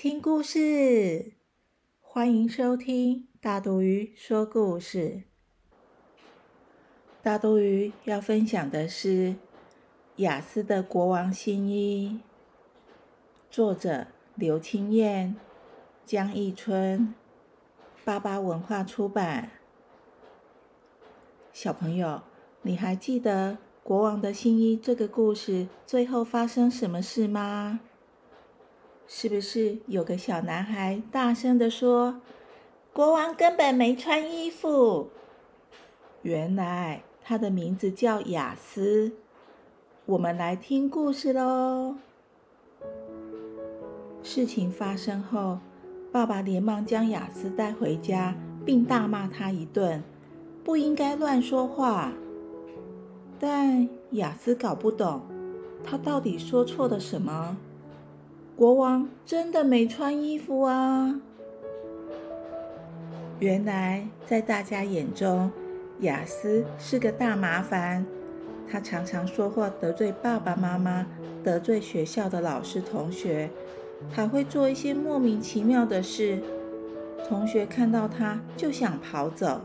听故事，欢迎收听大肚鱼说故事。大肚鱼要分享的是《雅思的国王新衣》，作者刘清燕、江一春，爸爸文化出版。小朋友，你还记得《国王的新衣》这个故事最后发生什么事吗？是不是有个小男孩大声的说：“国王根本没穿衣服。”原来他的名字叫雅思。我们来听故事喽。事情发生后，爸爸连忙将雅思带回家，并大骂他一顿，不应该乱说话。但雅思搞不懂，他到底说错了什么。国王真的没穿衣服啊！原来在大家眼中，雅思是个大麻烦。他常常说话得罪爸爸妈妈，得罪学校的老师同学，还会做一些莫名其妙的事。同学看到他就想跑走。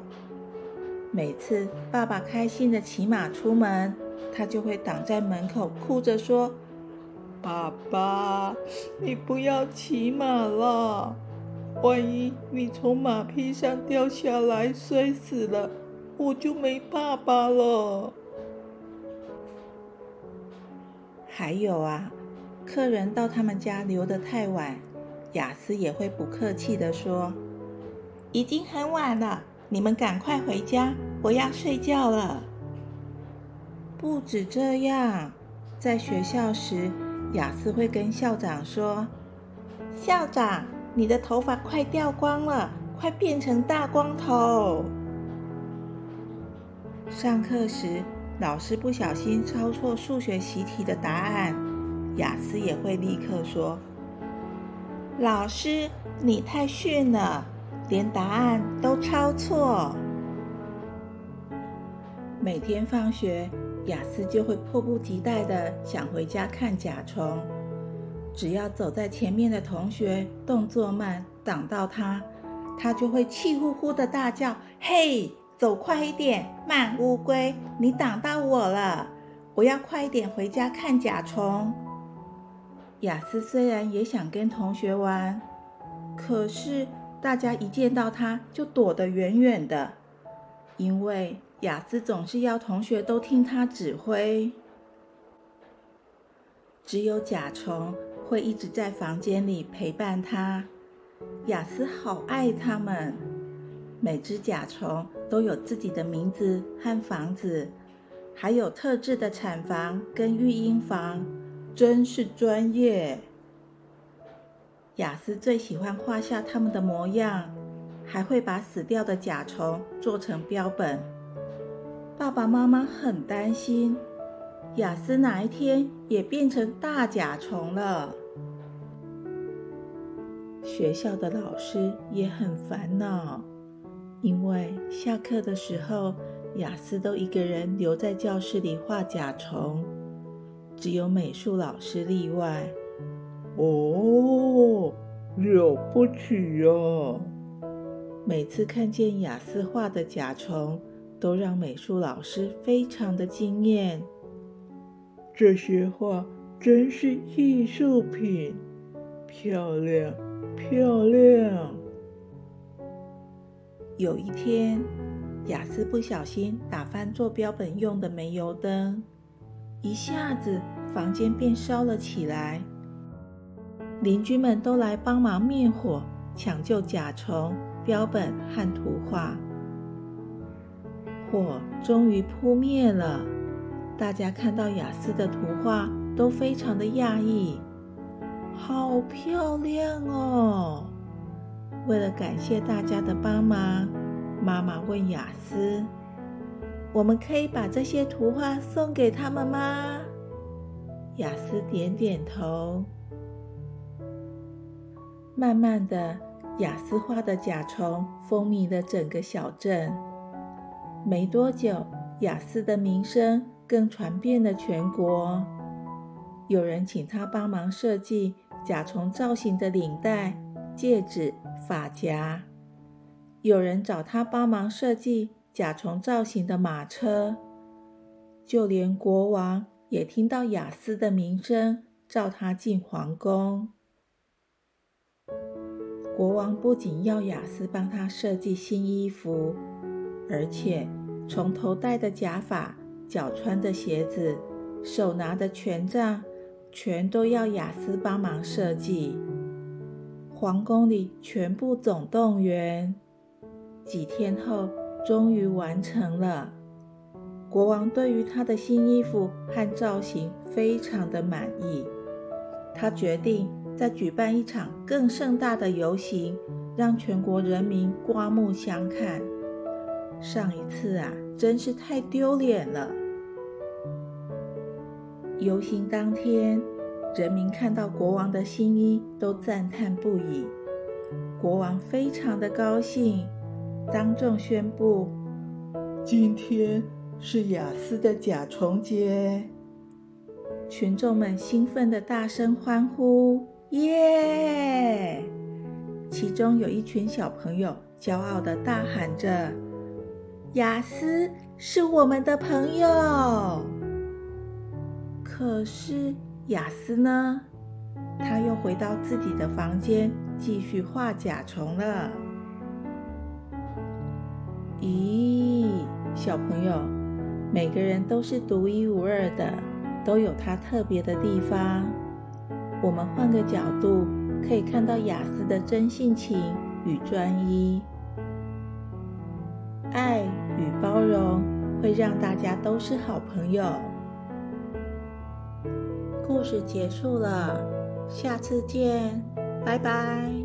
每次爸爸开心的骑马出门，他就会挡在门口，哭着说。爸爸，你不要骑马了，万一你从马匹上掉下来摔死了，我就没爸爸了。还有啊，客人到他们家留得太晚，雅思也会不客气的说：“已经很晚了，你们赶快回家，我要睡觉了。”不止这样，在学校时。雅思会跟校长说：“校长，你的头发快掉光了，快变成大光头。”上课时，老师不小心抄错数学习题的答案，雅思也会立刻说：“老师，你太逊了，连答案都抄错。”每天放学。雅思就会迫不及待的想回家看甲虫，只要走在前面的同学动作慢，挡到他，他就会气呼呼的大叫：“嘿，走快一点，慢乌龟，你挡到我了！我要快一点回家看甲虫。”雅思虽然也想跟同学玩，可是大家一见到他就躲得远远的，因为。雅思总是要同学都听他指挥，只有甲虫会一直在房间里陪伴他。雅思好爱他们，每只甲虫都有自己的名字和房子，还有特制的产房跟育婴房，真是专业。雅思最喜欢画下他们的模样，还会把死掉的甲虫做成标本。爸爸妈妈很担心，雅思哪一天也变成大甲虫了。学校的老师也很烦恼，因为下课的时候，雅思都一个人留在教室里画甲虫，只有美术老师例外。哦，了不起呀！每次看见雅思画的甲虫。都让美术老师非常的惊艳。这些画真是艺术品，漂亮漂亮。有一天，雅思不小心打翻做标本用的煤油灯，一下子房间便烧了起来。邻居们都来帮忙灭火，抢救甲虫、标本和图画。火终于扑灭了，大家看到雅思的图画都非常的讶异，好漂亮哦！为了感谢大家的帮忙，妈妈问雅思：“我们可以把这些图画送给他们吗？”雅思点点头。慢慢的，雅思画的甲虫风靡了整个小镇。没多久，雅思的名声更传遍了全国。有人请他帮忙设计甲虫造型的领带、戒指、发夹；有人找他帮忙设计甲虫造型的马车。就连国王也听到雅思的名声，召他进皇宫。国王不仅要雅思帮他设计新衣服。而且，从头戴的假发、脚穿的鞋子、手拿的权杖，全都要雅思帮忙设计。皇宫里全部总动员。几天后，终于完成了。国王对于他的新衣服和造型非常的满意，他决定再举办一场更盛大的游行，让全国人民刮目相看。上一次啊，真是太丢脸了。游行当天，人民看到国王的新衣，都赞叹不已。国王非常的高兴，当众宣布：今天是雅思的甲虫节。群众们兴奋的大声欢呼：“耶！”其中有一群小朋友骄傲的大喊着。雅思是我们的朋友，可是雅思呢？他又回到自己的房间，继续画甲虫了。咦，小朋友，每个人都是独一无二的，都有他特别的地方。我们换个角度，可以看到雅思的真性情与专一。爱与包容会让大家都是好朋友。故事结束了，下次见，拜拜。